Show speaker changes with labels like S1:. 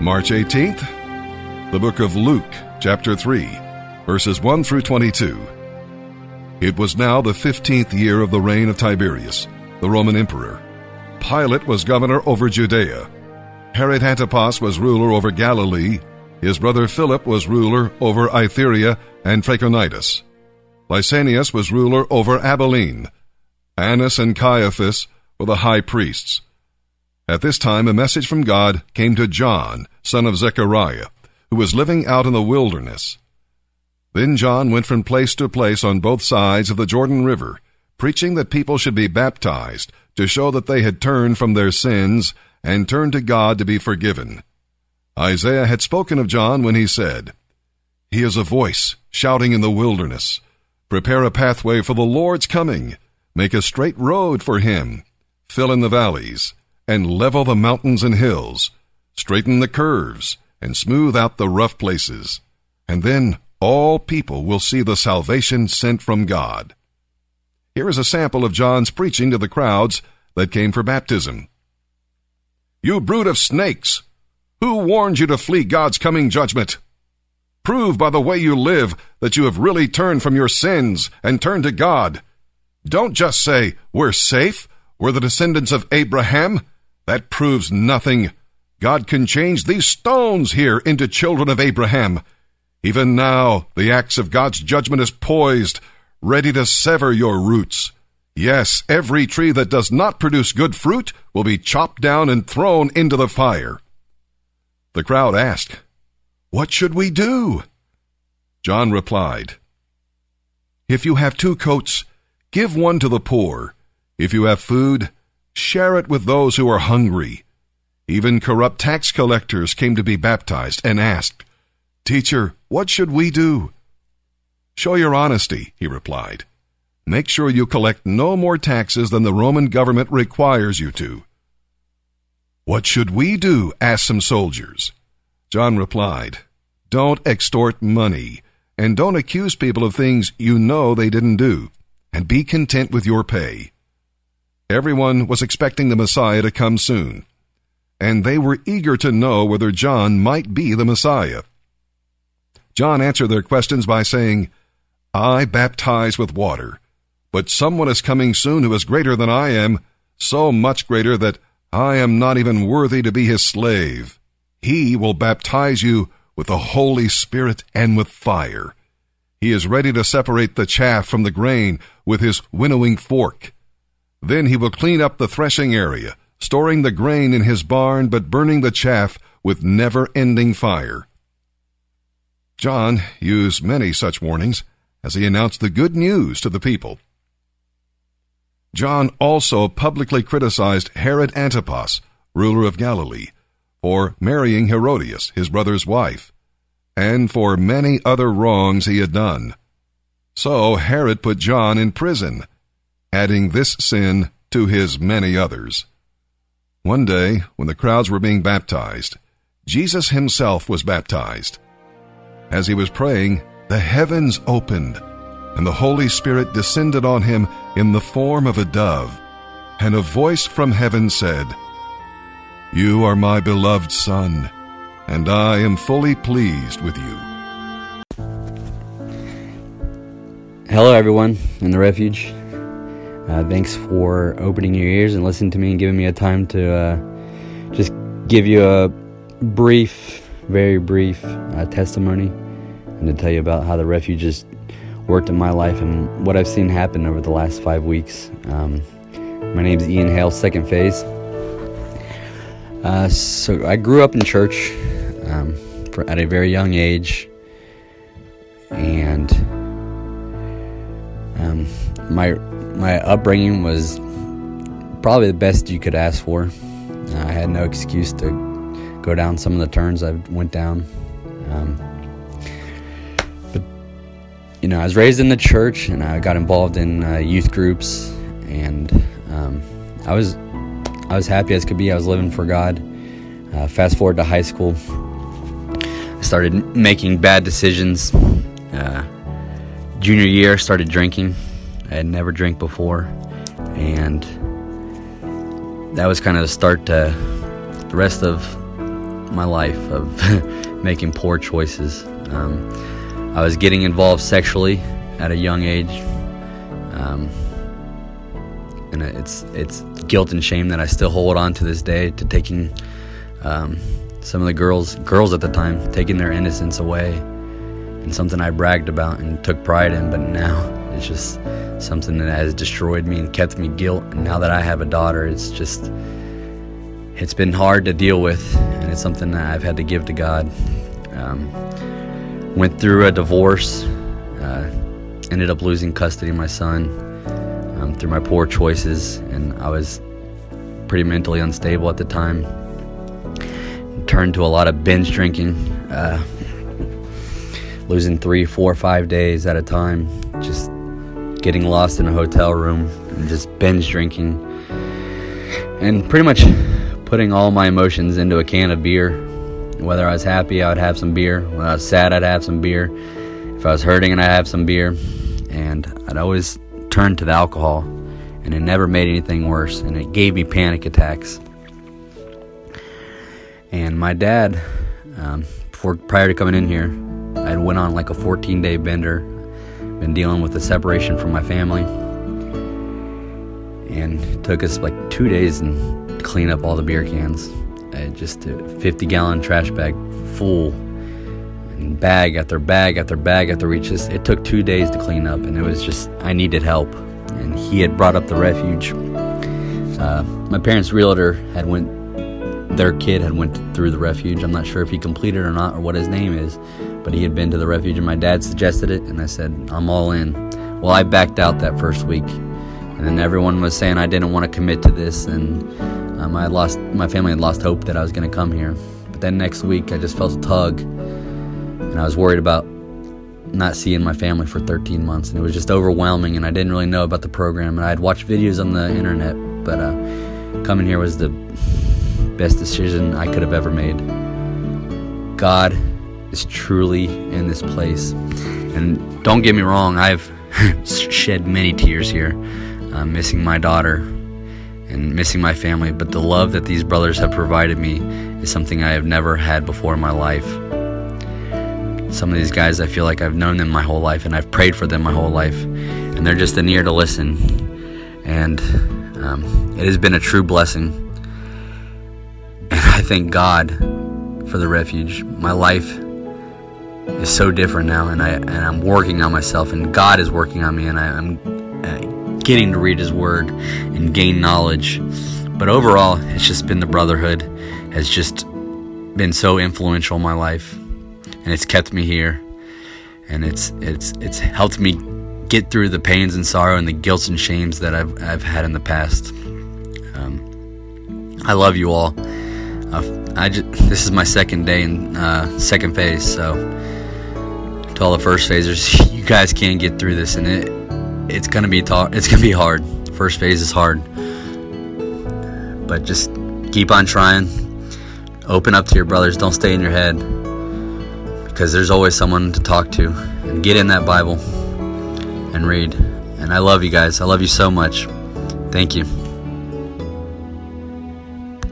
S1: March 18th, the book of Luke, chapter 3, verses 1 through 22. It was now the 15th year of the reign of Tiberius, the Roman emperor. Pilate was governor over Judea. Herod Antipas was ruler over Galilee. His brother Philip was ruler over Iturea and Trachonitis. Lysanias was ruler over Abilene. Annas and Caiaphas were the high priests. At this time, a message from God came to John, son of Zechariah, who was living out in the wilderness. Then John went from place to place on both sides of the Jordan River, preaching that people should be baptized to show that they had turned from their sins and turned to God to be forgiven. Isaiah had spoken of John when he said, He is a voice shouting in the wilderness, Prepare a pathway for the Lord's coming, make a straight road for him, fill in the valleys, and level the mountains and hills, straighten the curves, and smooth out the rough places. And then all people will see the salvation sent from God. Here is a sample of John's preaching to the crowds that came for baptism. You brood of snakes! Who warned you to flee God's coming judgment? Prove by the way you live that you have really turned from your sins and turned to God. Don't just say, We're safe, we're the descendants of Abraham. That proves nothing. God can change these stones here into children of Abraham. Even now, the axe of God's judgment is poised, ready to sever your roots. Yes, every tree that does not produce good fruit will be chopped down and thrown into the fire. The crowd asked, What should we do? John replied, If you have two coats, give one to the poor. If you have food, share it with those who are hungry. Even corrupt tax collectors came to be baptized and asked, Teacher, what should we do? Show your honesty, he replied. Make sure you collect no more taxes than the Roman government requires you to. What should we do? asked some soldiers. John replied, Don't extort money, and don't accuse people of things you know they didn't do, and be content with your pay. Everyone was expecting the Messiah to come soon, and they were eager to know whether John might be the Messiah. John answered their questions by saying, I baptize with water, but someone is coming soon who is greater than I am, so much greater that I am not even worthy to be his slave. He will baptize you with the Holy Spirit and with fire. He is ready to separate the chaff from the grain with his winnowing fork. Then he will clean up the threshing area, storing the grain in his barn, but burning the chaff with never ending fire. John used many such warnings as he announced the good news to the people. John also publicly criticized Herod Antipas, ruler of Galilee, for marrying Herodias, his brother's wife, and for many other wrongs he had done. So Herod put John in prison adding this sin to his many others. One day, when the crowds were being baptized, Jesus himself was baptized. As he was praying, the heavens opened, and the Holy Spirit descended on him in the form of a dove, and a voice from heaven said, You are my beloved Son, and I am fully pleased with you.
S2: Hello, everyone in the refuge. Uh, thanks for opening your ears and listening to me and giving me a time to uh, just give you a brief, very brief uh, testimony and to tell you about how the refuge has worked in my life and what I've seen happen over the last five weeks. Um, my name is Ian Hale, second phase. Uh, so I grew up in church um, for, at a very young age, and um, my my upbringing was probably the best you could ask for. Uh, I had no excuse to go down some of the turns I went down. Um, but you know, I was raised in the church, and I got involved in uh, youth groups, and um, I was I was happy as could be. I was living for God. Uh, fast forward to high school, I started making bad decisions. Uh, junior year, started drinking. I had never drank before, and that was kind of the start to the rest of my life of making poor choices. Um, I was getting involved sexually at a young age, um, and it's it's guilt and shame that I still hold on to this day to taking um, some of the girls girls at the time taking their innocence away, and something I bragged about and took pride in, but now it's just something that has destroyed me and kept me guilt. And now that I have a daughter, it's just it's been hard to deal with, and it's something that I've had to give to God. Um, went through a divorce, uh, ended up losing custody of my son um, through my poor choices, and I was pretty mentally unstable at the time. Turned to a lot of binge drinking, uh, losing three, four, five days at a time, just getting lost in a hotel room and just binge drinking, and pretty much putting all my emotions into a can of beer whether I was happy, I would have some beer. When I was sad, I'd have some beer. If I was hurting, and I'd have some beer. And I'd always turn to the alcohol, and it never made anything worse. And it gave me panic attacks. And my dad, um, before prior to coming in here, I had went on like a 14 day bender. Been dealing with the separation from my family, and it took us like two days and clean up all the beer cans. Just a 50 gallon trash bag full and bag after bag after bag after just it took two days to clean up and it was just i needed help. And he had brought up the refuge. Uh, my parents realtor had went their kid had went through the refuge. I'm not sure if he completed or not or what his name is but he had been to the refuge and my dad suggested it and i said i'm all in well i backed out that first week and then everyone was saying i didn't want to commit to this and um, I lost my family had lost hope that I was going to come here. But then next week, I just felt a tug, and I was worried about not seeing my family for 13 months, and it was just overwhelming. And I didn't really know about the program, and I had watched videos on the internet, but uh, coming here was the best decision I could have ever made. God is truly in this place, and don't get me wrong, I've shed many tears here, uh, missing my daughter and missing my family, but the love that these brothers have provided me is something I have never had before in my life. Some of these guys, I feel like I've known them my whole life and I've prayed for them my whole life, and they're just an ear to listen. And um, it has been a true blessing. And I thank God for the refuge. My life is so different now, and I and I'm working on myself, and God is working on me, and I, am getting to read His Word and gain knowledge. But overall, it's just been the brotherhood has just been so influential in my life, and it's kept me here, and it's it's it's helped me get through the pains and sorrow and the guilt and shames that I've I've had in the past. Um, I love you all. Uh, I just, this is my second day in uh, second phase, so to all the first phasers, you guys can't get through this, and it it's gonna be tough. it's gonna be hard. First phase is hard, but just keep on trying. Open up to your brothers. Don't stay in your head because there's always someone to talk to. And get in that Bible and read. And I love you guys. I love you so much. Thank you.